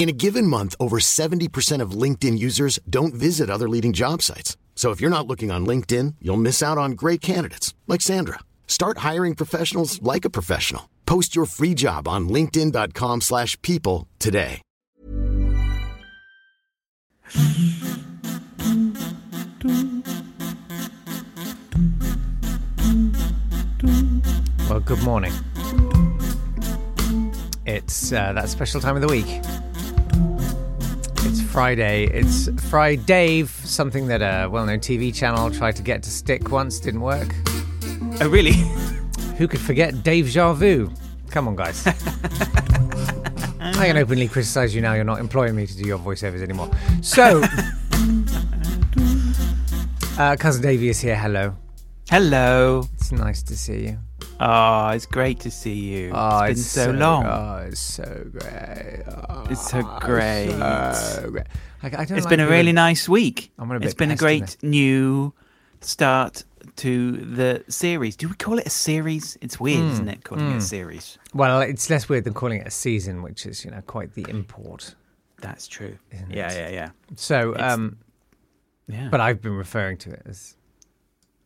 In a given month, over 70% of LinkedIn users don't visit other leading job sites. So if you're not looking on LinkedIn, you'll miss out on great candidates like Sandra. Start hiring professionals like a professional. Post your free job on linkedin.com/people today. Well, good morning. It's uh, that special time of the week. Friday. It's Friday Dave, something that a well known TV channel tried to get to stick once, didn't work. Oh, really? Who could forget Dave Jarvu? Come on, guys. I can openly criticise you now. You're not employing me to do your voiceovers anymore. So, uh, cousin Davey is here. Hello. Hello. It's nice to see you. Oh, it's great to see you. Oh, it's been so, long. Oh, it's so great. Oh, It's so great. so great. I, I don't It's like been a really nice week. I'm a bit It's been a great new start to the series. Do we call it a series? It's weird, Hmm. isn't it, calling it a hmm. series? Well, it's less weird than calling it a season, which is you know quite the import. That's true. Isn't Yeah, it? yeah, yeah. So, It's- um, Yeah. but I've been referring to it as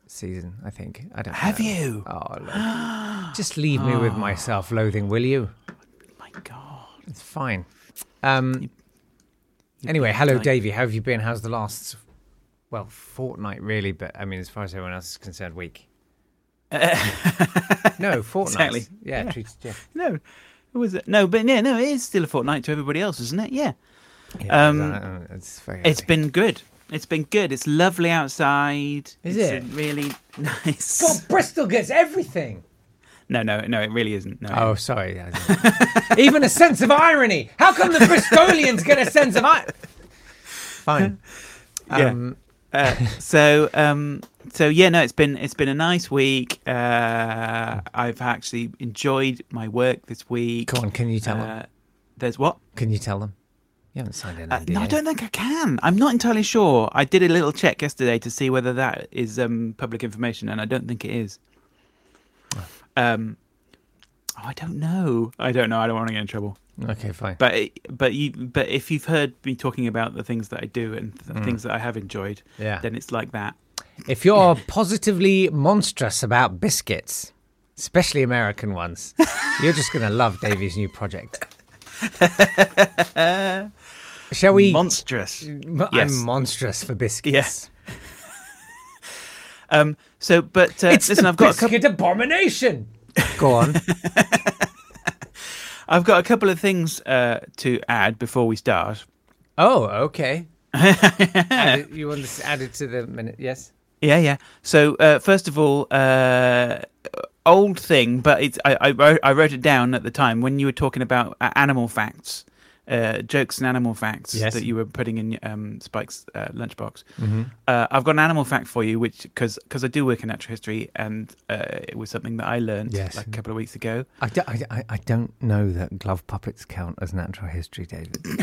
season. I think I don't. Have know. you? Oh, look. just leave me with my self-loathing, will you? my God. It's fine. Um. Anyway, hello, like- Davey. How have you been? How's the last, well, fortnight really? But I mean, as far as everyone else is concerned, week. no, fortnight. Exactly. Yeah, Yeah. treated. No. Who was it? No, but yeah, no, it is still a fortnight to everybody else, isn't it? Yeah. Yeah, Um, uh, it's very It's been good. It's been good. It's lovely outside. Is it's it? really nice. God, Bristol gets everything. No, no, no, it really isn't. No. Oh, sorry. Even a sense of irony. How come the Bristolians get a sense of irony? Fine. Yeah. Um, Uh, so, um, so yeah, no, it's been it's been a nice week. Uh, I've actually enjoyed my work this week. Go on, can you tell Uh, them? there's what? Can you tell them? You haven't signed an Uh, no, I don't think I can. I'm not entirely sure. I did a little check yesterday to see whether that is um, public information, and I don't think it is. Um, oh, I don't know. I don't know. I don't want to get in trouble. Okay, fine. But but you but if you've heard me talking about the things that I do and the things that I have enjoyed, Mm. Yeah. then it's like that. If you're positively monstrous about biscuits, especially American ones, you're just going to love Davey's new project. Shall we? Monstrous. M- Yes. I'm monstrous for biscuits. Yes. Um. So, but uh, It's listen, I've got a couple, biscuit abomination. Go on. I've got a couple of things uh, to add before we start. Oh, okay. you want to add it to the minute? Yes. Yeah, yeah. So uh, first of all, uh, old thing, but it's I, I wrote I wrote it down at the time when you were talking about uh, animal facts, uh, jokes and animal facts Yes. that you were putting in um, Spike's uh, lunchbox. Uh, I've got an animal fact for you, which because because I do work in natural history, and uh, it was something that I learned Yes. like a couple of weeks ago. I, do, I, I- I don't know that glove puppets count as natural history, David.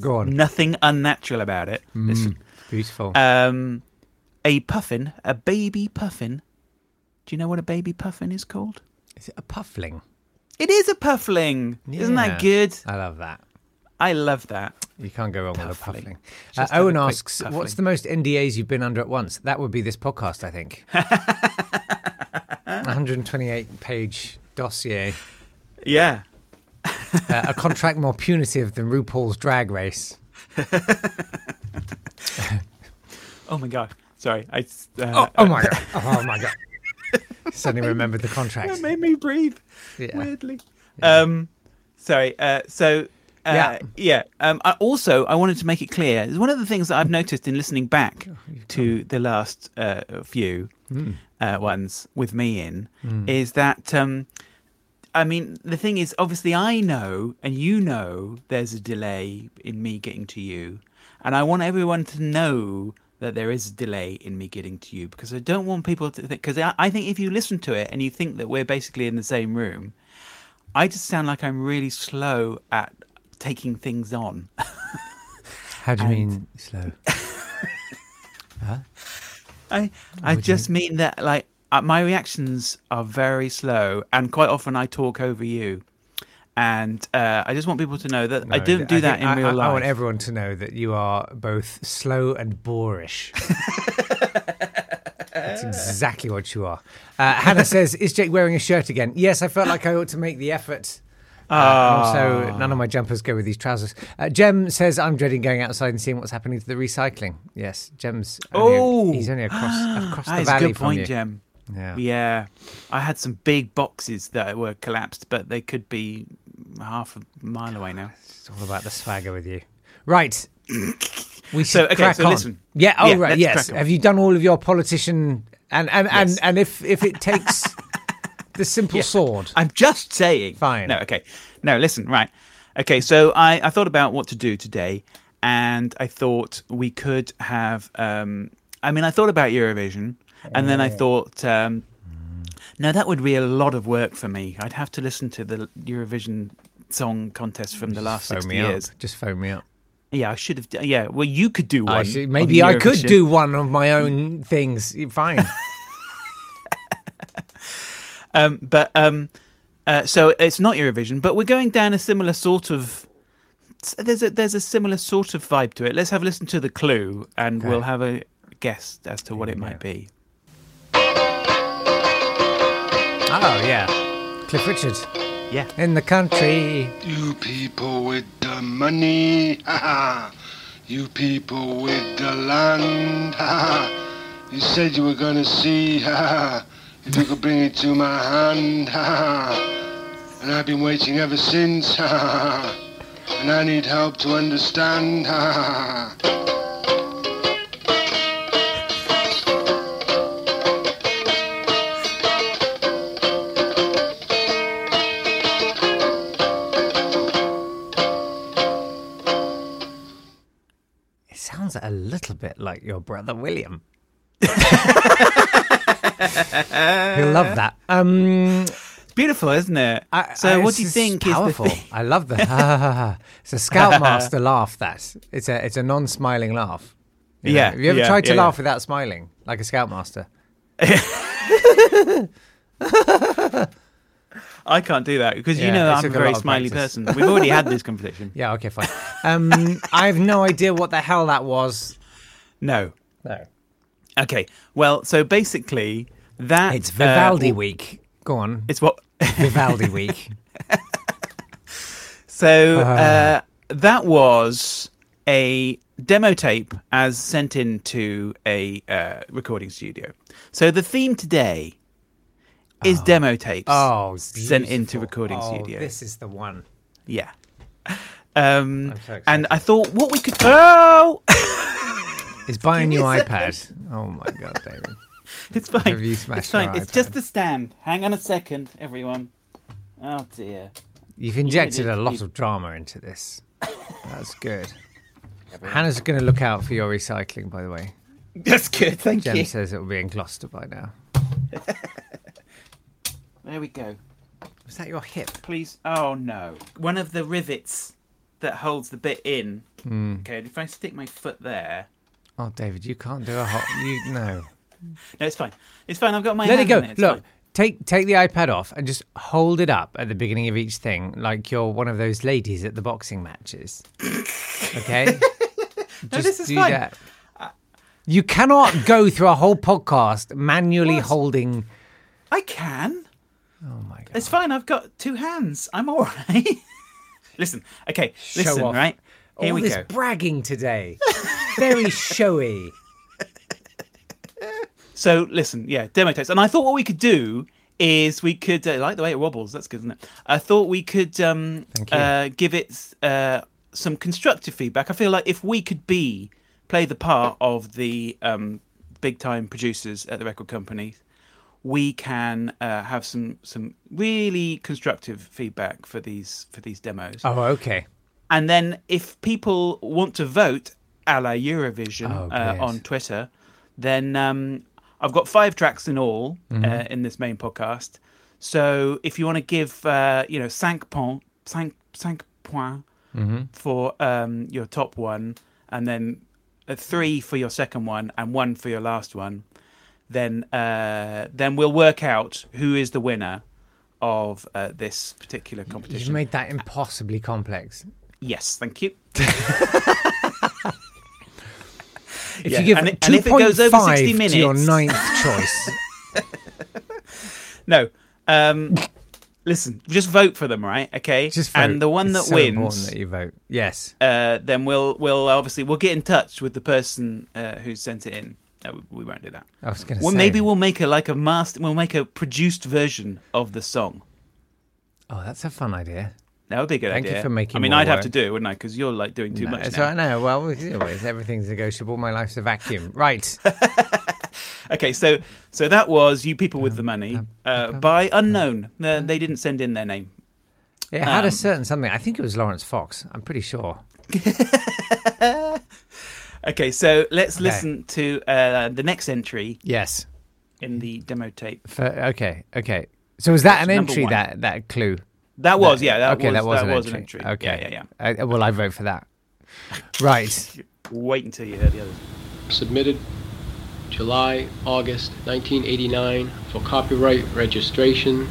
Go on. Nothing unnatural about it. Listen. Beautiful. Um, a puffin, a baby puffin. Do you know what a baby puffin is called? Is it a puffling? It is a puffling. Isn't that good? I love that. I love that. You can't go wrong with a Puffling. puffling. Uh, Just have a Owen quick asks, "What's the most NDAs you've been under at once?" That would be this podcast, I think. 128 page dossier, Yeah. uh, a contract more punitive than RuPaul's Drag Race. Oh my god. Sorry. I. Uh, Oh, oh my god! Oh my god! Suddenly remembered the contract. That made me breathe Yeah. weirdly. Um. Sorry. Uh. So. Uh, Yeah. yeah. Um, I also, I wanted to make it clear. One of the things that I've noticed in listening back to the last uh, few Hmm. uh, ones with me in is that um, I mean, the thing is, obviously, I know and you know there's a delay in me getting to you, and I want everyone to know that there is a delay in me getting to you because I don't want people to think. Because I, I think if you listen to it and you think that we're basically in the same room, I just sound like I'm really slow at taking things on. How do you And- mean slow? huh? I I just mean that like uh, my reactions are very slow, and quite often I talk over you. And uh, I just want people to know that I No, don't do that in I- real I, life. I want everyone to know that you are both slow and boorish. That's exactly what you are. Uh, Hannah says, "Is Jake wearing a shirt again?" Yes, I felt like I ought to make the effort. Uh, also, none of my jumpers go with these trousers. Uh, Jem says, "I'm dreading going outside and seeing what's happening to the recycling." Yes, Jem's. Oh! he's only across across the is a valley good from point, you. Jem. Yeah. Yeah, I had some big boxes that were collapsed, but they could be half a mile away now. It's all about the swagger with you. Right. We should So, okay, crack so on. listen. Yeah. Oh, Yeah, right. Yes. Have you done all of your politician and and and, Yes. and if if it takes the simple sword? I'm just saying. Fine. No, okay. No, listen, right. Okay, so I, I thought about what to do today, and I thought we could have. Um, I mean, I thought about Eurovision, and then I thought, um, no, that would be a lot of work for me. I'd have to listen to the Eurovision song contest from the last phone 60 me years. up. Just phone me up. Yeah, I should have. Yeah, well, you could do one. I should, maybe I could do one of my own things. Fine. Um, but um, uh, so it's not Eurovision, but we're going down a similar sort of. There's a there's a similar sort of vibe to it. Let's have a listen to the clue, and Okay. we'll have a guess as to what it might be. Oh yeah. Cliff Richard Yeah. in the country. You people with the money, ha ha. You people with the land, ha ha. You said you were gonna see, ha ha. If you could bring it to my hand, ha ha. And I've been waiting ever since, ha ha. And I need help to understand, a little bit like your brother William. He'll love that. Um, It's beautiful, isn't it? I- so, I- what do you think Powerful. is the thing? I love the. it's a Scoutmaster laugh. That it's a it's a non-smiling laugh. You know? Yeah, Have you ever yeah, tried to yeah, laugh yeah. without smiling, like a Scoutmaster? I can't do that because you know I'm a very smiley practice. person. We've already had this conversation. Yeah. Okay. Fine. Um, I have no idea what the hell that was. No. No. Okay. Well, so basically that It's Vivaldi uh, week. Go on. It's what Vivaldi week. So Ah. uh, that was a demo tape as sent into a uh, recording studio. So the theme today is demo tapes Oh, sent into recording oh, studio. This is the one. Yeah. Um, so and. I thought what we could. Oh, Is buy a new iPad. Oh my god, David. it's fine. Have you It's smashed fine. your It's just iPad? the stand. Hang on a second, everyone. Oh dear. You've injected a lot of drama into this. That's good. Hannah's going to look out for your recycling, by the way. That's good. Thank Jem you. says it will be in Gloucester by now. There we go. Was that your hip? Please. Oh no. One of the rivets that holds the bit in. Hmm. Okay. If I stick my foot there. Oh, David, you can't do a hot. You no. No, it's fine. It's fine. I've got my. Let it go. on It's Look, fine. take take the iPad off and just hold it up at the beginning of each thing, like you're one of those ladies at the boxing matches. Okay. No, this is do fine. that. You cannot go through a whole podcast manually What? holding. I can. Oh my god! It's fine. I've got two hands. I'm all right. listen. Okay. Listen. off. Right. Here All we this go. bragging today, very showy. So listen, yeah, demo tapes. And I thought what we could do is we could uh, I like the way it wobbles. That's good, isn't it? I thought we could um, Thank you. uh, give it uh, some constructive feedback. I feel like if we could be play the part of the um, big time producers at the record company, we can uh, have some some really constructive feedback for these for these demos. Oh, okay. And then if people want to vote a la Eurovision Oh, uh, on Twitter, then um, I've got five tracks in all Mm-hmm. uh, in this main podcast. So if you want to give, uh, you know, cinq, pon, cinq, cinq points Mm-hmm. for um, your top one, and then three for your second one, and one for your last one, then uh, then we'll work out who is the winner of uh, this particular competition. You've made that impossibly complex. Yes, thank you. If Yeah, you give and it- and if it goes over 2.5 60 to your ninth choice, No. Um, listen, just vote for them, right? Okay. just vote. and the one It's that so important wins, that you vote. Yes. uh, then we'll we'll obviously we'll get in touch with the person uh, who sent it in. No, we- won't do that. I was going to Well, say. maybe we'll make a like a master. We'll make a produced version of the song. Oh, that's a fun idea. That would be a good Thank you for making I mean, more I'd have work. to do it, wouldn't I? Because you're like doing too No, much it's now. all right. No, well, everything's negotiable. My life's a vacuum. Right. Okay, so so that was you people with the money uh, by unknown. Uh, they didn't send in their name. It had a Um, certain something. I think it was Laurence Fox. I'm pretty sure. Okay, so let's Okay. listen to uh, the next entry Yes. in the demo tape. For, okay. Okay. So was that an entry? That that clue? That was, yeah, that okay, was, that was, an, was entry. an entry. Okay. Yeah, yeah, Uh, well, I vote for that. Right. Wait until you hear the others. submitted July, August 1989 for copyright registration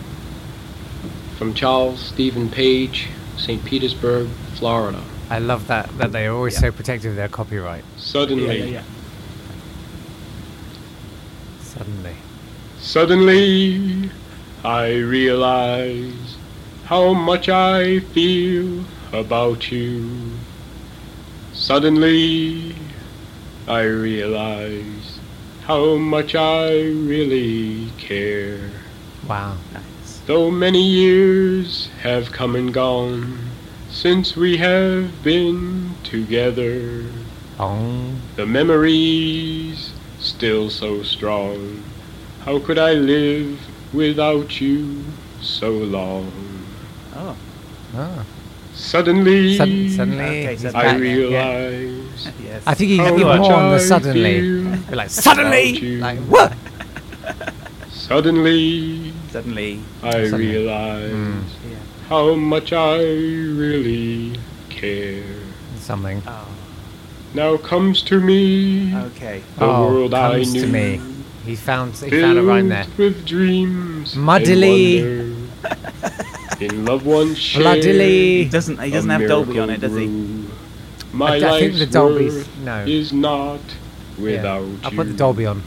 from Charles Stephen Page, St. Petersburg, Florida. I love that that they are always so protective of their copyright. Suddenly, yeah. Suddenly. suddenly, I realize how much I feel about you. Suddenly, I realize how much I really care. Wow. Though many years have come and gone since we have been together, Bong. the memories still so strong. How could I live without you so long? Oh, Ah. Suddenly, Sud- suddenly. Okay, he's suddenly. I back. Yeah. realize yes. I think you how can more on the suddenly. like suddenly. Like what? Suddenly, Suddenly, I Suddenly. realize yeah. How much I really care. Something. Oh, Now comes to me okay. the oh, world I comes knew. to me. He found. He found a rhyme there. filled with dreams Muddily. In love one shared, Bloodily. He doesn't. He a doesn't have Dolby on it, does he? My I- I think the Dolby's- no. is not Yeah. without I'll put the Dolby on.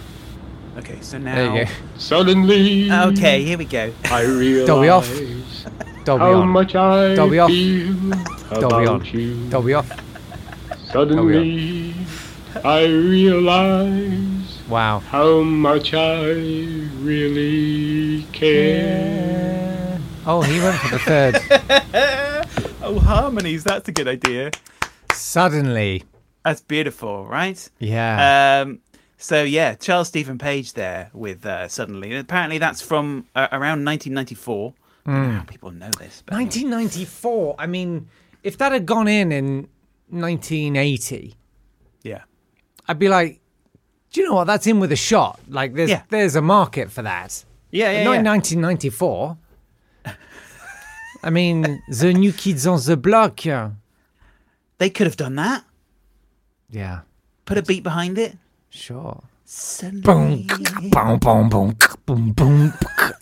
Okay, so now. There you go. Suddenly, Okay, here we go. I realize Dolby off. Dolby how on. much I Dolby off. feel Dolby about on. you. Dolby off. Suddenly, I realize Wow. how much I really care. Oh, he went for the third. Oh, harmonies. That's a good idea. Suddenly. That's beautiful, right? Yeah. Um, so yeah, Charles Stephen Page there with uh, suddenly. Apparently, that's from uh, around 1994. Know hmm. how people know this, but 1994. I mean, if that had gone in in 1980, yeah, I'd be like, do you know what? That's in with a shot. Like, there's Yeah. there's a market for that. yeah, But yeah. not yeah. in 1994. I mean, the new kids on the block. They could have done that. Yeah. Put a beat behind it. Sure. Boom, boom, boom, boom, boom, boom.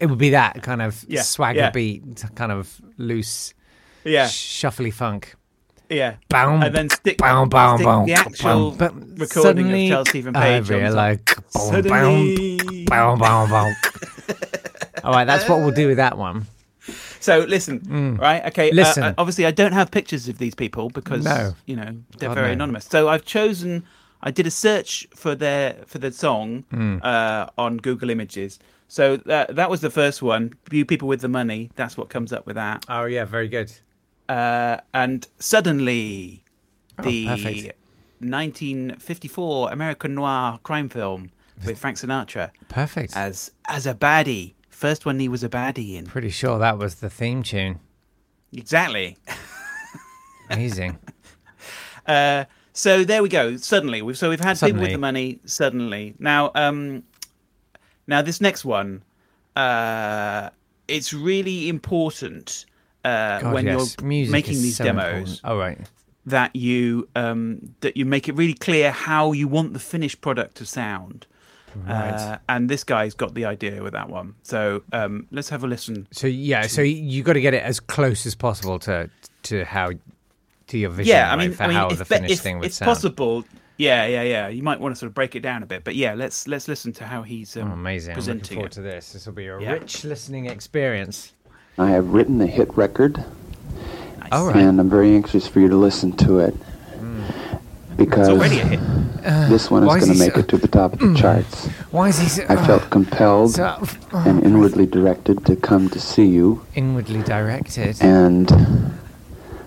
It would be that kind of Yeah, swagger yeah. beat, kind of loose, Yeah, shuffly funk. yeah. Boom, And then stick, boom, boom, stick boom, the actual boom, boom. recording Suddenly, of Charles Stephen Page. top. realize, boom, boom, boom, boom, boom. All right, that's what we'll do with that one. So listen, right? Okay. uh, Listen. uh, obviously, I don't have pictures of these people because No. you know they're God, very no. anonymous. So I've chosen. I did a search for their for the song Hmm. uh, on Google Images. So that that was the first one. You people with the money. That's what comes up with that. Oh yeah, very good. Uh, and suddenly, the Oh, perfect. 1954 American noir crime film with Frank Sinatra Perfect. as as a baddie. First one he was a baddie in. Pretty sure that was the theme tune. Exactly. Amazing. Uh, so there we go. Suddenly, we've so we've had people with the money. Suddenly, now, um, now this next one, uh, it's really important uh, God, when yes. you're Music making these so demos important. Oh, right. that you um, that you make it really clear how you want the finished product to sound. Right. Uh, and this guy's got the idea with that one. So um, let's have a listen. So yeah, so you got to get it as close as possible to to how to your vision. yeah, I right, mean, for I mean, how if, the be- finished if thing would it's sound. possible, yeah, yeah, yeah. You might want to sort of break it down a bit, but yeah, let's let's listen to how he's um, Oh, amazing! I'm looking presenting forward it. to this. This will be a Yeah. rich listening experience. I have written a hit record, Nice. All right. and I'm very anxious for you to listen to it. Hmm. Because It's already a hit. Uh, this one is is going to make so- it to the top of the hmm. charts. Why is he so, I felt uh, compelled so and uh, inwardly directed to come to see you, inwardly directed? and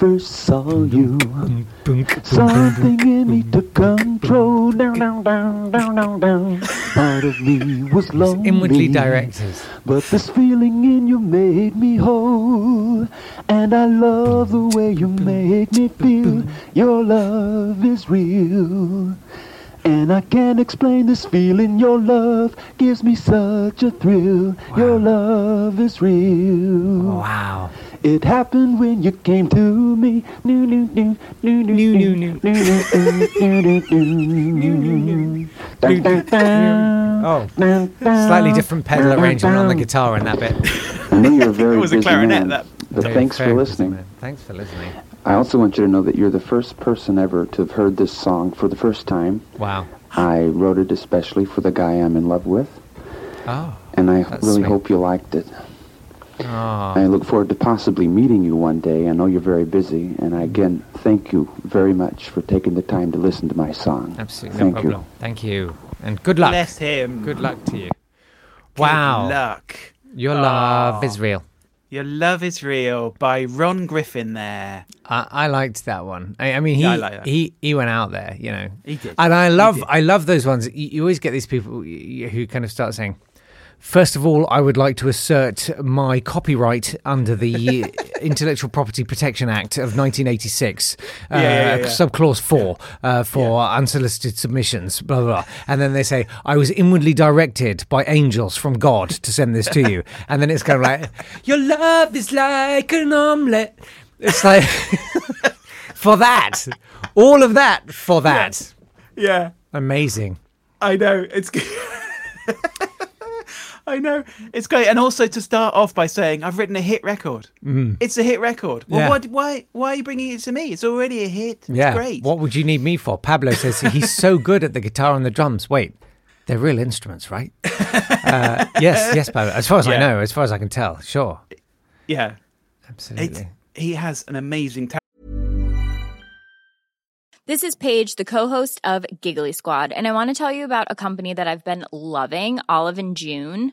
first saw you, something in me took control. Down, down, down, down, down, down. Part of me was lonely. Inwardly directed. But this feeling in you made me whole. And I love the way you make me feel. Your love is real. And I can't explain this feeling. Your love gives me such a thrill. Your love is real. Wow. It happened when you came to me. New, new, new, new, new, new, new, new, new, new, new. Oh, Dun, dun. slightly different pedal Dun, arrangement on the dun. guitar in that bit. I know you're a very It was a busy clarinet, man, that- but Very thanks for fair, listening. isn't it? Thanks for listening. I also want you to know that you're the first person ever to have heard this song for the first time. Wow. I wrote it especially for the guy I'm in love with, Oh. and I That's really sweet. hope you liked it. Oh. I look forward to possibly meeting you one day. I know you're very busy, and I again thank you very much for taking the time to listen to my song. Absolutely Thank no you. Thank you. And good luck. Bless him. Good luck to you. Wow. Good Wow. luck. Your love is real. Your love is real by Ron Griffin. There. I, I liked that one. I, I mean, he, Yeah, I like he he went out there, you know. He did. And I love. I love those ones. You, you always get these people who kind of start saying, First of all, I would like to assert my copyright under the Intellectual Property Protection Act of 1986, uh, Yeah, yeah, yeah. subclause four, uh, for unsolicited submissions, blah, blah, blah. And then they say, I was inwardly directed by angels from God to send this to you. and then it's kind of like, Your love is like an omelette. It's like, for that. All of that for that. Yeah. Amazing. I know. It's good. I know. It's great. And also to start off by saying, I've written a hit record. It's a hit record. Well, Mm. Yeah. why, why, why are you bringing it to me? It's already a hit. It's Yeah. great. What would you need me for? Pablo says he's so good at the guitar and the drums. Wait, they're real instruments, right? uh, yes, yes, Pablo. As far as I know, as far as I can tell, sure. Yeah. Absolutely. It's, he has an amazing talent. This is Paige, the co-host of Giggly Squad, and I want to tell you about a company that I've been loving, Olive and June.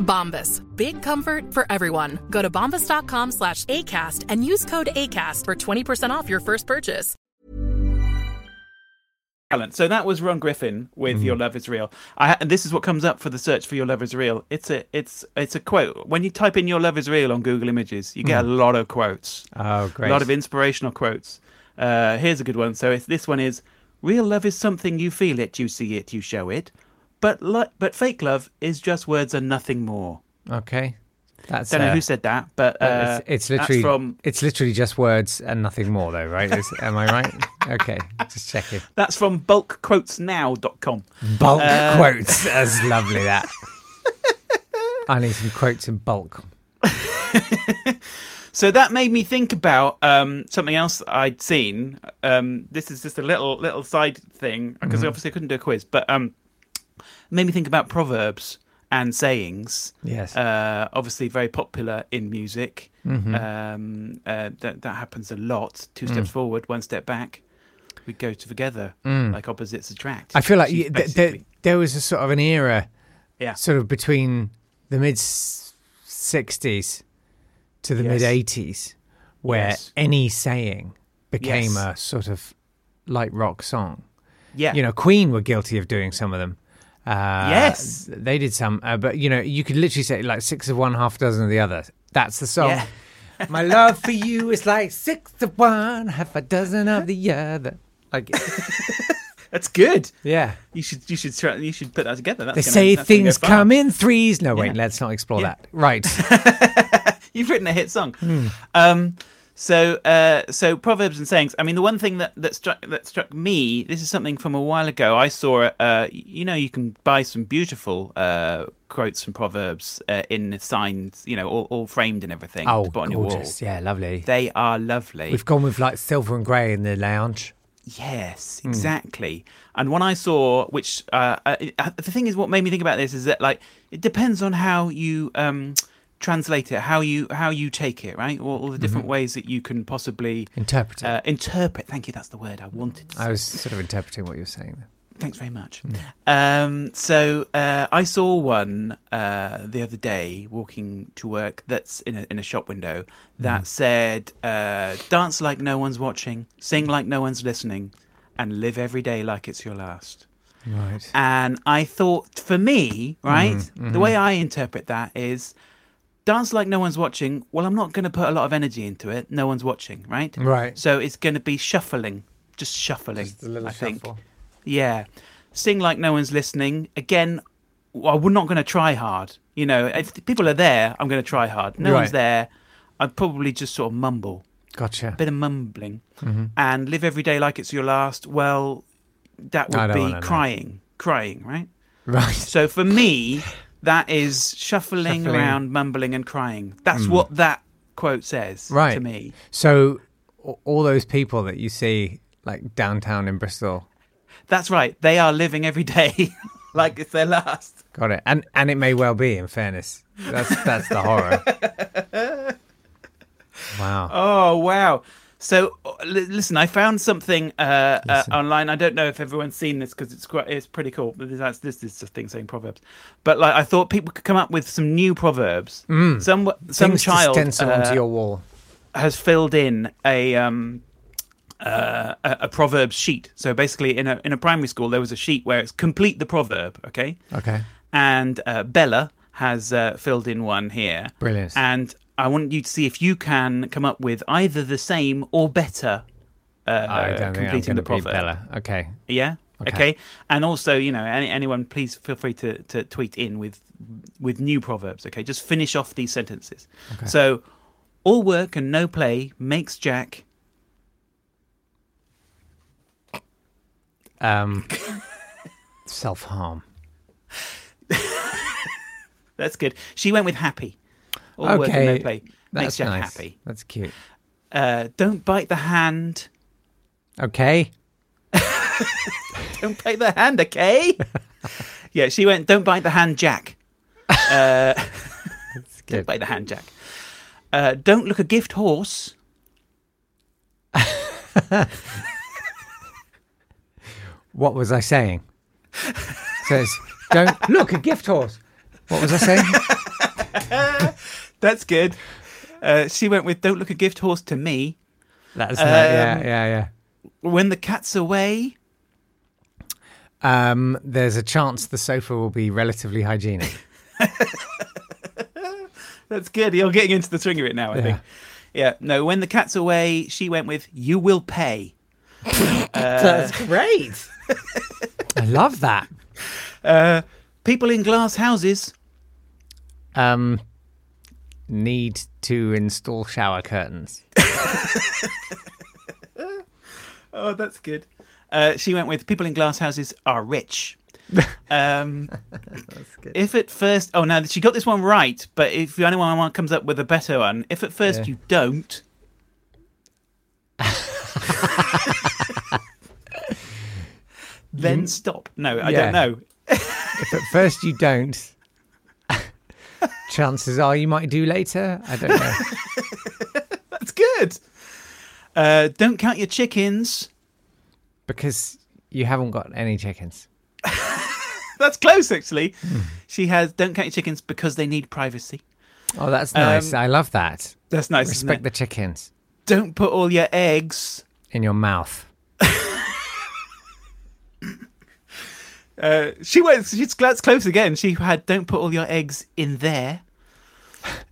Bombas. Big comfort for everyone. Go to bombas.com slash ACAST and use code ACAST for 20% off your first purchase. So that was Ron Griffin with Mm-hmm. "Your Love Is Real." I, and this is what comes up for the search for "Your Love Is Real." It's a it's it's a quote. When you type in "Your Love Is Real" on Google Images, you get a lot of quotes. Oh, great. A lot of inspirational quotes. Uh, here's a good one. So it's, this one is: "Real love is something you feel it, you see it, you show it, but li- but fake love is just words and nothing more." Okay. That's Don't know uh, who said that, but uh, it's, it's literally from it's literally just words and nothing more, though, right? Is, am I right? Okay, just checking. that's from bulkquotesnow.com. Bulk Uh, quotes. That's lovely. That. I need some quotes in bulk. So that made me think about um, something else I'd seen. Um, this is just a little little side thing because Mhm. obviously I couldn't do a quiz, but um, made me think about proverbs and sayings. Yes. Uh, obviously, very popular in music. Mhm. Um, uh, that that happens a lot. Two Mm. steps forward, one step back. We go together Mm. like opposites attract. I feel like you, th- th- there was a sort of an era, Yeah. sort of between the mid '60s to the Yes. mid '80s, where Yes. any saying became Yes. a sort of light rock song. Yeah. you know, Queen were guilty of doing some of them. Uh, Yes. they did some, uh, but you know, you could literally say like six of one, half a dozen of the other. That's the song. Yeah. My love for you is like six of one, half a dozen of the other. Like, That's good. yeah. You should you should try, you should put that together. That's They gonna- say that's gonna go things come in threes. No, wait, let's not explore Yeah. that. Right. You've written a hit song. Hmm. Um, so, uh, so proverbs and sayings. I mean, the one thing that, that struck that struck me. This is something from a while ago. I saw. Uh, you know, you can buy some beautiful uh, quotes from proverbs uh, in signs. You know, all, all framed and everything. oh, to on your wall. gorgeous. Yeah, lovely. They are lovely. We've gone with like silver and grey in the lounge. Yes, Hmm. exactly. And one I saw, which uh, uh, uh, the thing is, what made me think about this is that like it depends on how you um, translate it, how you how you take it, right? All, all the different ways that you can possibly Interpret it. uh, interpret. Thank you. That's the word I wanted. to I was sort of interpreting what you were saying. there. Thanks very much. Um, so uh, I saw one uh, the other day walking to work. That's in a in a shop window that said, uh, "Dance like no one's watching, sing like no one's listening, and live every day like it's your last." Right. And I thought, for me, right, Mhm, the way I interpret that is. Dance like no one's watching. Well, I'm not going to put a lot of energy into it. No one's watching, right? Right. So it's going to be shuffling, just shuffling. Just a little I think. shuffle. Yeah. Sing like no one's listening. Again, well, I'm not going to try hard. You know, if people are there, I'm going to try hard. No one's there. I'd probably just sort of mumble, Gotcha. A bit of mumbling, Mhm. and live every day like it's your last. Well, that would be know. crying, crying, right? Right. So for me, that is shuffling, Shuffling. around, mumbling, and crying. That's Mm. what that quote says Right. to me. So all those people that you see like downtown in Bristol, That's right. They are living every day like it's their last. got it. And and it may well be. In fairness, that's that's the horror. Wow. Oh wow! So uh, listen, I found something uh, uh, online. I don't know if everyone's seen this because it's quite it's pretty cool. That's this is a thing saying proverbs. But like I thought people could come up with some new proverbs. Mm. Some some Things child stencil uh, onto your wall. has filled in a um uh, a, a proverbs sheet. So basically, in a in a primary school, there was a sheet where it's complete the proverb. Okay, Okay. and uh, Bella has uh, filled in one here. Brilliant. And I want you to see if you can come up with either the same or better. Uh, I don't think I'm completing the proverb. Bella. Okay. Yeah. Okay. Okay. And also, you know, any, anyone, please feel free to, to tweet in with with new proverbs. Okay, just finish off these sentences. Okay. So, all work and no play makes Jack. Um, Self harm. That's good. She went with happy. All work and Okay, no play makes that's Jack nice. happy. That's cute. Uh, don't bite the hand. Okay. Don't bite the hand, okay? yeah, she went. Don't bite the hand, Jack. Uh, don't bite the hand, Jack. Uh, don't look a gift horse. What was I saying? Says, don't look a gift horse. What was I saying? That's good. Uh, she went with "Don't look a gift horse" to me. That's not, yeah, Um, yeah, yeah. When the cat's away, Um, there's a chance the sofa will be relatively hygienic. that's good. You're getting into the swing of it now. I Yeah. think. Yeah. No. When the cat's away, she went with "You will pay." That's great. I love that. Uh, people in glass houses. Um, need to install shower curtains. Oh, that's good. Uh, she went with people in glass houses are rich. Um, If at first, oh no, she got this one right. But if anyone comes up with a better one, if at first Yeah. you don't, then stop. No, I Yeah. don't know. If at first you don't, chances are you might do later. I don't know. That's good. Uh, don't count your chickens. Because you haven't got any chickens. That's close, actually. She has don't count your chickens because they need privacy. Oh, that's nice. Um, I love that. That's nice. Respect the chickens Don't put all your eggs. in your mouth. Uh, she went. She's that's close again. She had don't put all your eggs in there.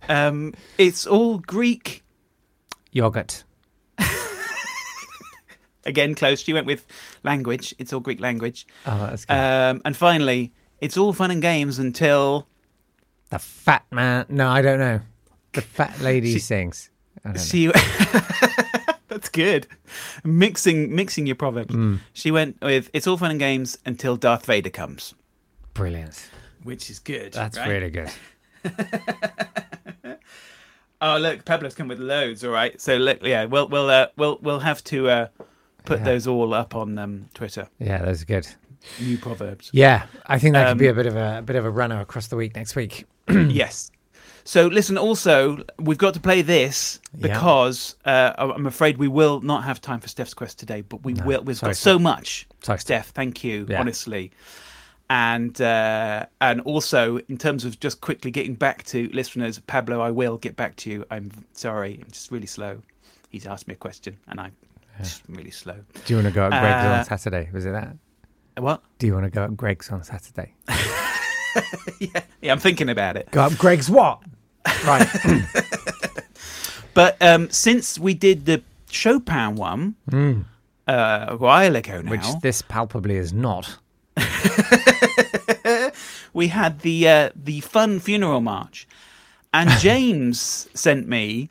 Um, it's all Greek. Yogurt. Again, close. She went with language. It's all Greek language. Oh, that's good. Um, and finally, it's all fun and games until the fat man. No, I don't know. The fat lady She- sings. I don't know. she. that's good. Mixing, mixing your proverbs. Mm. She went with it's all fun and games until Darth Vader comes, Brilliant. which is good. That's right? really good. Oh, look, Pablo's come with loads. All right, so look, yeah, we'll we'll uh, we'll we'll have to uh, put Yeah. those all up on um, Twitter. Yeah, that's good. New proverbs. Yeah, I think that could be Um, a bit of a, a bit of a runner across the week next week. yes. So listen. Also, we've got to play this Yeah. because uh, I'm afraid we will not have time for Steph's quest today. But we No, will. We've sorry, got so much. Sorry, Steph. Thank you. Yeah. Honestly. And uh, and also in terms of just quickly getting back to listeners, Pablo, I will get back to you. I'm sorry, I'm just really slow. He's asked me a question, and I'm just really slow. Do you want to go at Greg's Uh, on Saturday? Was it that? What? Do you want to go at Greg's on Saturday? Yeah, I'm thinking about it. Go up Greg's what? Right. But um, since we did the Chopin one Mm. uh, a while ago now, Which this palpably is not. we had the uh, the fun funeral march, and James sent me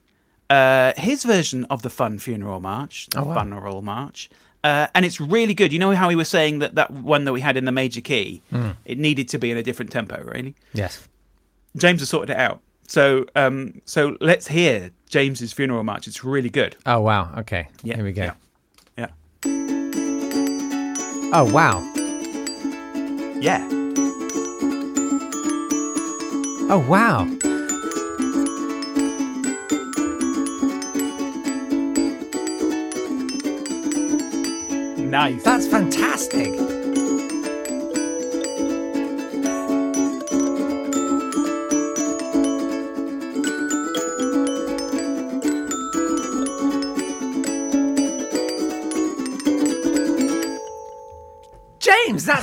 uh, his version of the fun funeral march, the Oh, wow. funeral march, uh, and it's really good. You know how he was saying that that one that we had in the major key, Mm. it needed to be in a different tempo, really. Yes. James has sorted it out. So um, so let's hear James's funeral march. It's really good. Oh wow. Okay. Yeah, Here we go. yeah. Yeah. Oh wow. Yeah. Oh wow. Nice. That's fantastic.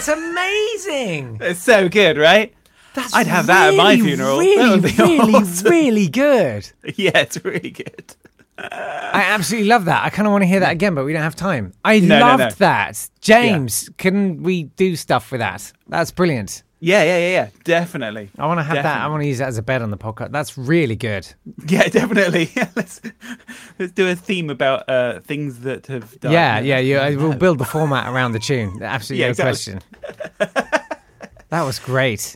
That's amazing. It's so good, right? That's I'd have that at my really, funeral. Really, That would be really, awesome. really good. Yeah, it's really good. I absolutely love that. I kind of want to hear that again, but we don't have time. I No, no, loved no. that. James, can we do stuff with that? That's brilliant. Yeah, yeah, yeah, yeah. Definitely. I want to have that. I want to use that as a bed on the podcast. That's really good. Yeah, definitely. let's let's do a theme about uh, things that have done. Yeah, yeah, yeah. We'll build the format around the tune. Absolutely Yeah, no exactly. question. that was great.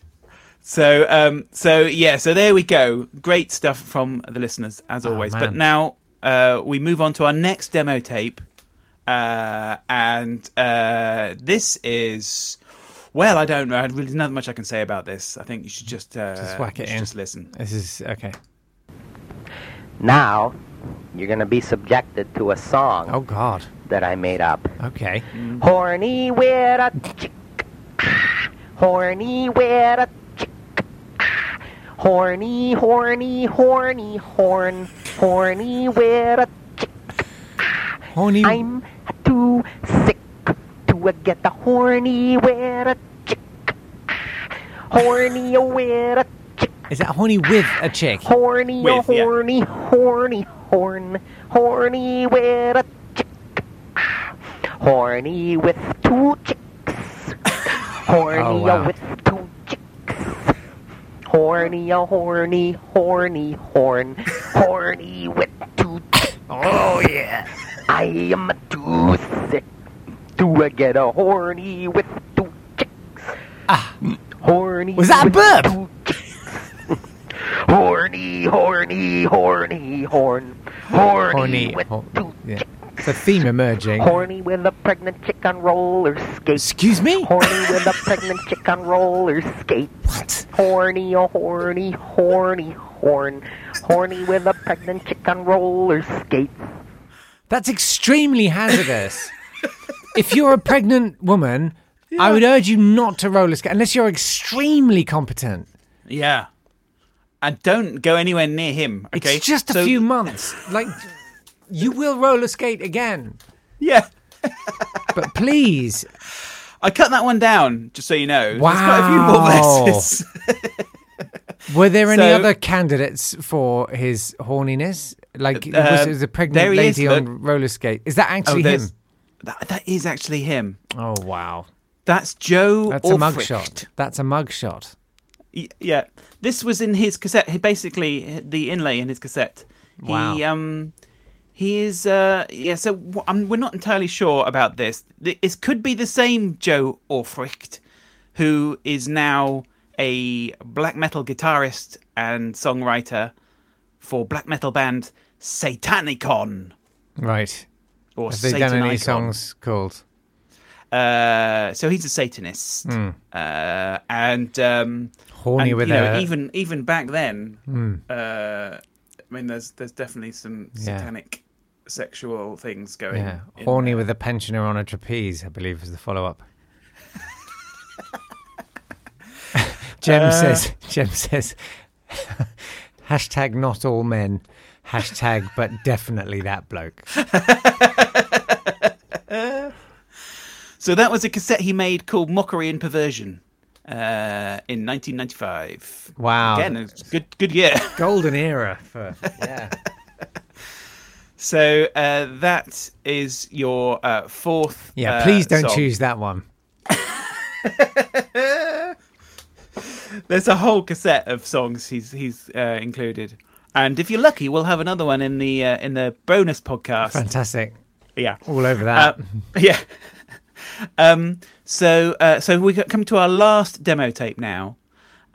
So, um, so yeah, so there we go. Great stuff from the listeners as always. But now uh, we move on to our next demo tape, uh, and uh, this is. Well, I don't know. I really not much I can say about this. I think you should just uh, Just whack it in. Just listen. This is okay. Now, you're going to be subjected to a song Oh God. that I made up. Okay. Horny with a chick. Horny with a chick. Horny, horny, horny, horn. Horny with a chick. Horny. I'm too sick get the horny with a chick. Horny with a chick. Is that horny with a chick? Horny, With, yeah. horny, horny, horn. Horny with a chick. Horny with two chicks. Horny Oh, wow. with two chicks. Horny, a horny, horny, horn. Horny with two chicks. Oh, yeah. I am too sick to get a horny with two chicks. Ah. Horny. Was that a burp? two chicks. Horny, horny, horny, horn. Horny, Horny. with Hor- two yeah. It's a theme emerging. Horny with a pregnant chick on roller skates. Excuse me? Horny with a pregnant chick on roller skates. What? Horny, oh horny, horny, horn. Horny with a pregnant chick on roller skates. That's extremely hazardous. If you're a pregnant woman, I would urge you not to roller skate unless you're extremely competent. Yeah, and don't go anywhere near him. Okay, It's just a So- few months. Like, you will roller skate again. Yeah, But please, I cut that one down just so you know. There's quite a few more verses. were there any So- other candidates for his horniness? Like, was Um, it was a pregnant he is, lady on roller skate? Is that actually him? That, that is actually him. Oh, wow. That's Joe. That's a mugshot. That's a mugshot. Y- Yeah, this was in his cassette. he- Basically, the inlay in his cassette. He Wow. um, he is uh, yeah. So um, we're not entirely sure about this. Th- It could be the same Joe Orfricht, who is now a black metal guitarist and songwriter for black metal band Satanicon Right. Or Have they done any Satanicon. songs called? Uh, so he's a Satanist, uh, and um, Horny and, with you know, even even back then. Hmm. Uh, I mean, there's there's definitely some Yeah. satanic sexual things going. Yeah. Horny there. with a pensioner on a trapeze, I believe, was the follow up. Jem Uh, says, Jem says, hashtag not all men, hashtag but definitely that bloke. So that was a cassette he made called "Mockery and Perversion" uh, in 1995. Wow. Again, it's good good year. Golden era for, yeah. So uh, that is your uh, fourth. Yeah, uh, please don't song. choose that one. There's a whole cassette of songs he's he's uh, included, and if you're lucky, we'll have another one in the uh, in the bonus podcast. Fantastic. Yeah, All over that. Uh, yeah. um. So uh, so we come to our last demo tape now,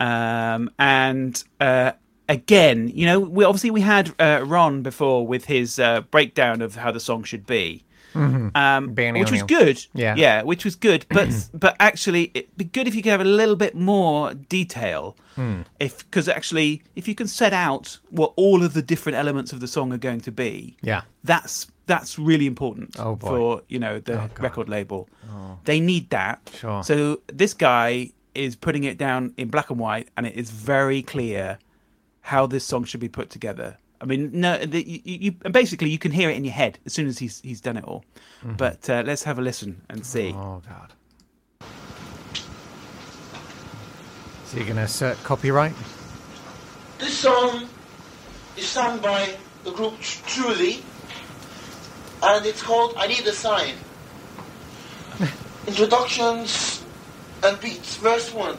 um, and uh, again, you know, we obviously we had uh, Ron before with his uh, breakdown of how the song should be. Mhm. Um, which was good, Yeah. yeah, which was good. But but actually, it'd be good if you could have a little bit more detail Hmm. if because actually if you can set out what all of the different elements of the song are going to be Yeah. that's that's really important Oh, for you know the Oh, record label Oh. they need that Sure. so this guy is putting it down in black and white and it is very clear how this song should be put together i mean no the, you, you and basically you can hear it in your head as soon as he's he's done it all Mhm. but uh, let's have a listen and see Oh, God. So you're going to assert copyright? This song is sung by the group Truly, and it's called I Need a Sign. Introductions and beats. Verse 1.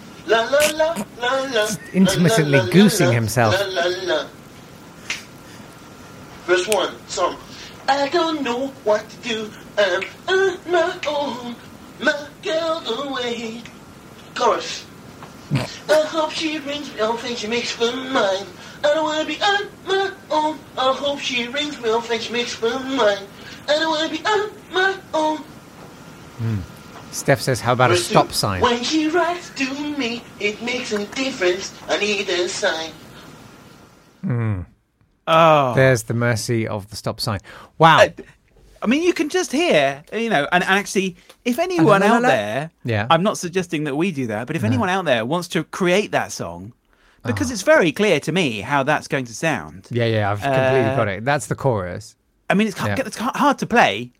Just intermittently goosing himself. Verse 1, song. I don't know what to do. I'm on my own. My girl away. Chorus. I hope she brings me all things she makes for mine. I don't wanna be on my own. I hope she brings me all things she makes for mine. I don't wanna be on my own. Mm. Steph says, "How about a stop sign?" When she writes to me, it makes a difference. I need a sign. Mm. Oh, There's the mercy of the stop sign. Wow. I mean, you can just hear, you know, and, and actually, if anyone out there, Yeah. I'm not suggesting that we do that, but if anyone out there wants to create that song, because Uh-huh. it's very clear to me how that's going to sound. Yeah, yeah, I've completely Uh, got it. That's the chorus. I mean, it's, Yeah. it's hard to play.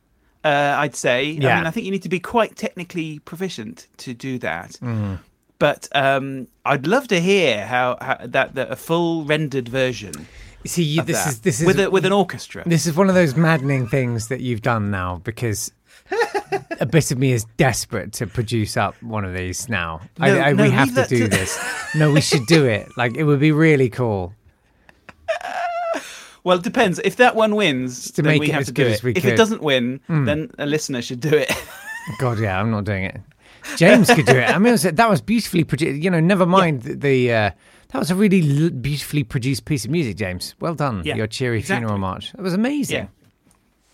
Uh, I'd say. I mean, I think you need to be quite technically proficient to do that. Mm. But um, I'd love to hear how, how that, that a full rendered version. See, this that, is this is with a, with an orchestra. This is one of those maddening things that you've done now because a bit of me is desperate to produce up one of these now. No, I, I, no, we have to do to- this. No, we should do it. Like it would be really cool. Well, it depends. If that one wins, then we have to do it. if could. it doesn't win, Mm. then a listener should do it. God, yeah, I'm not doing it. James could do it. I mean, that was beautifully produced. You know, never mind the. the uh, that was a really l- beautifully produced piece of music, James. Well done. Yeah, Your cheery exactly. funeral march. That was amazing. Yeah.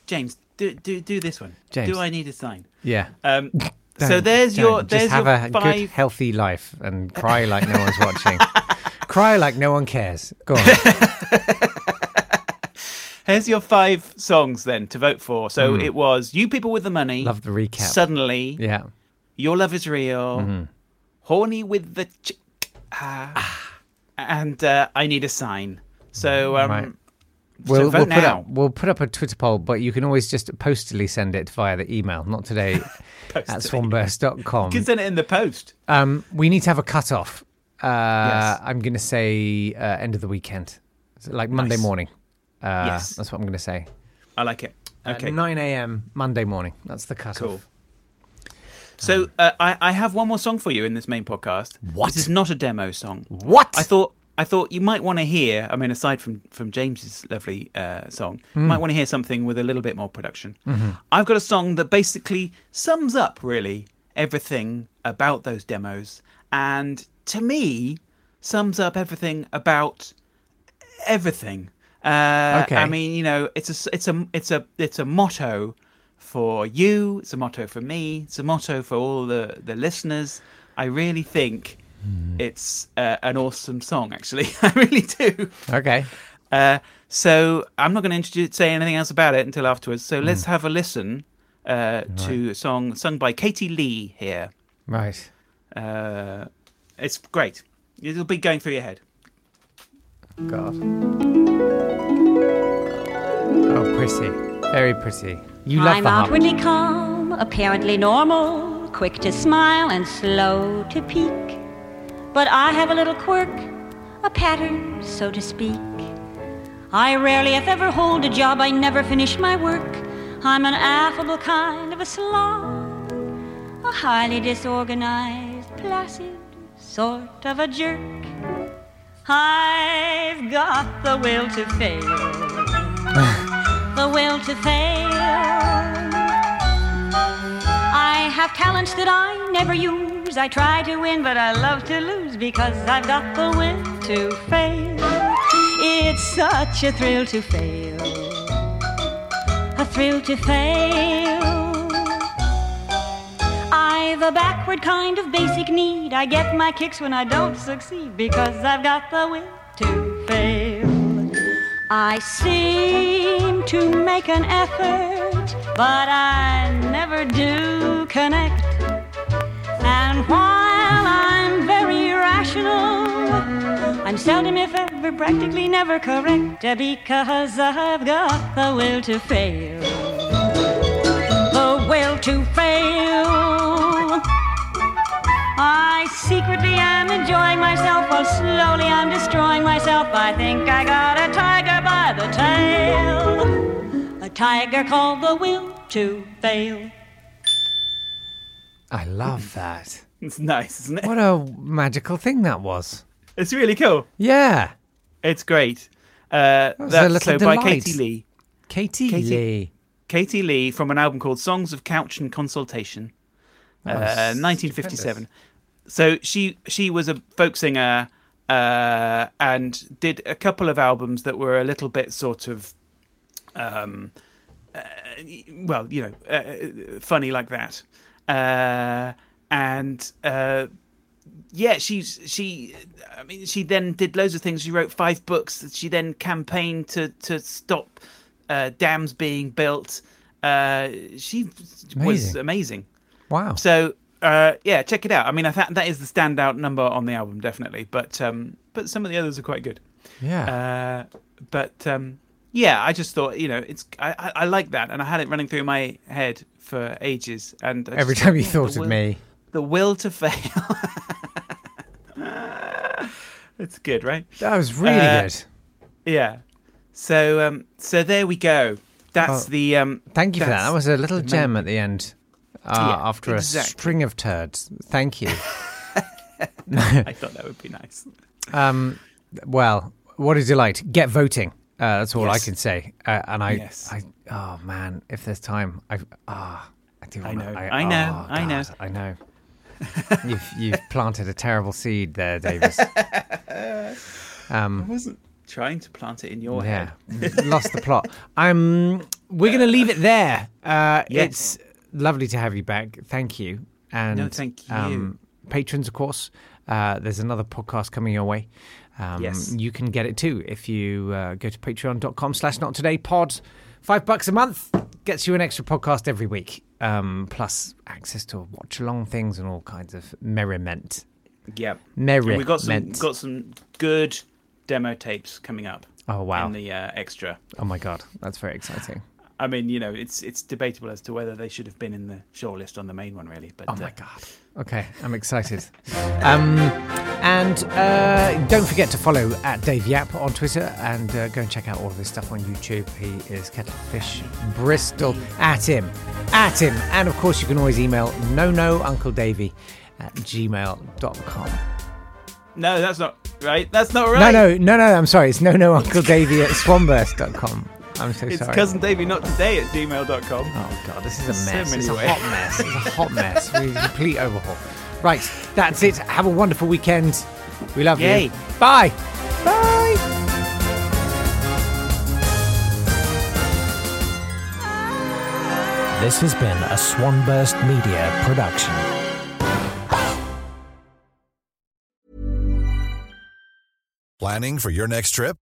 James, do do do this one. James. Do I need a sign? Yeah. Um, so Don't- there's don't. your just there's have your a five. good, healthy life and cry like no one's watching. cry like no one cares. Go on. Here's your five songs then to vote for. So Mm. it was "You People with the Money," Love the recap. Suddenly, Yeah. "Your Love Is Real," Mhm. "Horny with the," ch- ah, and uh, "I Need a Sign." So um, Right. We'll, we'll put now. up we'll put up a Twitter poll, but you can always just postally send it via the email, not today at swanburst.com. You can send it in the post. Um, we need to have a cut off. Uh, Yes. I'm going to say uh, end of the weekend, So, like Monday Nice. morning. Uh, Yes. That's what I'm going to say. I like it. Uh, Okay. 9 a.m. Monday morning. That's the cut Cool. So uh, I, I have one more song for you in this main podcast. What? This is not a demo song. What? I thought I thought you might want to hear. I mean, aside from from James's lovely uh, song, you Mm. might want to hear something with a little bit more production. Mhm. I've got a song that basically sums up really everything about those demos, and to me, sums up everything about everything. Uh, Okay. I mean, you know, it's a it's a it's a it's a motto for you. It's a motto for me. It's a motto for all the the listeners. I really think it's uh, an awesome song. Actually, I really do. Okay. Uh, so I'm not going to introduce say anything else about it until afterwards. So let's Hmm. have a listen uh, to a song sung by Katie Lee here. Right. Uh, it's great. It'll be going through your head. God. Oh, pretty. Very pretty. You love I'm the outwardly calm, apparently normal, quick to smile and slow to peak. But I have a little quirk, a pattern, so to speak. I rarely, if ever, hold a job, I never finish my work. I'm an affable kind of a slob, a highly disorganized, placid sort of a jerk. I've got the will to fail, the will to fail. I have talents that I never use. I try to win, but I love to lose because I've got the will to fail. It's such a thrill to fail, a thrill to fail. I've a backward kind of basic need. I get my kicks when I don't succeed because I've got the will. I seem to make an effort, but I never do connect. And while I'm very rational I'm seldom, if ever, practically never correct uh, because I've got the will to fail. The will to fail. I secretly am enjoying myself while slowly I'm destroying myself. I think I got a tiger by tail. A tiger called the will to fail. I love that. It's nice, isn't it? What a magical thing that was. It's really cool. Yeah. It's great. Uh, was that's a little so by delight. Katie Lee. Katie, Katie- Lee. Katie Lee from an album called Songs of Couch and Consultation, uh, 1957. So she she was a folk singer uh, and did a couple of albums that were a little bit sort of, um, uh, well, you know, uh, funny like that. Uh, and uh, yeah, she's she. I mean, she then did loads of things. She wrote five books. She then campaigned to to stop uh, dams being built. Uh, she was Amazing. amazing. Wow. So uh, yeah, check it out. I mean, I think that is the standout number on the album, definitely. But um, but some of the others are quite good. Yeah. Uh, but um, yeah, I just thought you know it's I, I, I like that, and I had it running through my head for ages. And Every time you thought of will- me. the will to fail. it's good, right? That was really Uh, good. Yeah. So um, so there we go. That's Well, the um. Thank you for that. That was a little gem at the end. Uh, Yeah, after exactly. a string of turds. Thank you. I thought that would be nice. Um, well, what a delight. Get voting. Uh, that's all I can say. Uh, and I, Yes. I, oh man, if there's time, I, ah, I do. I wanna- know, I know, oh, I know. God, I know. you've you've planted a terrible seed there, Davis. I Um, wasn't trying to plant it in your yeah, head. lost the plot. Um, we're going to leave it there. Uh, Yes. It's lovely to have you back. Thank you. And No, thank you. Um, patrons, of course. Uh, there's another podcast coming your way. Um, Yes. You can get it too if you uh, go to patreon.com slash not today pod. Five bucks a month gets you an extra podcast every week, um, plus access to watch along things and all kinds of merriment. Yeah. Merriment. We've got some got some good demo tapes coming up. Oh, wow. In the uh, extra. Oh my god, that's very exciting. I mean, you know, it's it's debatable as to whether they should have been in the shortlist on the main one, really. But Oh my uh, god. Okay, I'm excited. um, and uh, don't forget to follow at Dave Yap on Twitter and uh, go and check out all of his stuff on YouTube. He is Kettlefish Bristol. At him. At him. And of course, you can always email no no Uncle Davey at gmail.com. No, that's not right. That's not No, right. no, no, no, no. I'm sorry. It's no no Uncle Davey at swanburst.com. I'm so It's sorry. cousin Davey not today at gmail.com. Oh god, this is a mess. many it's a ways. hot mess. It's a hot mess. We need a complete overhaul. Right, that's it. Have a wonderful weekend. We love Yay. you. Bye. Bye. This has been a Swanburst Media production. Planning for your next trip?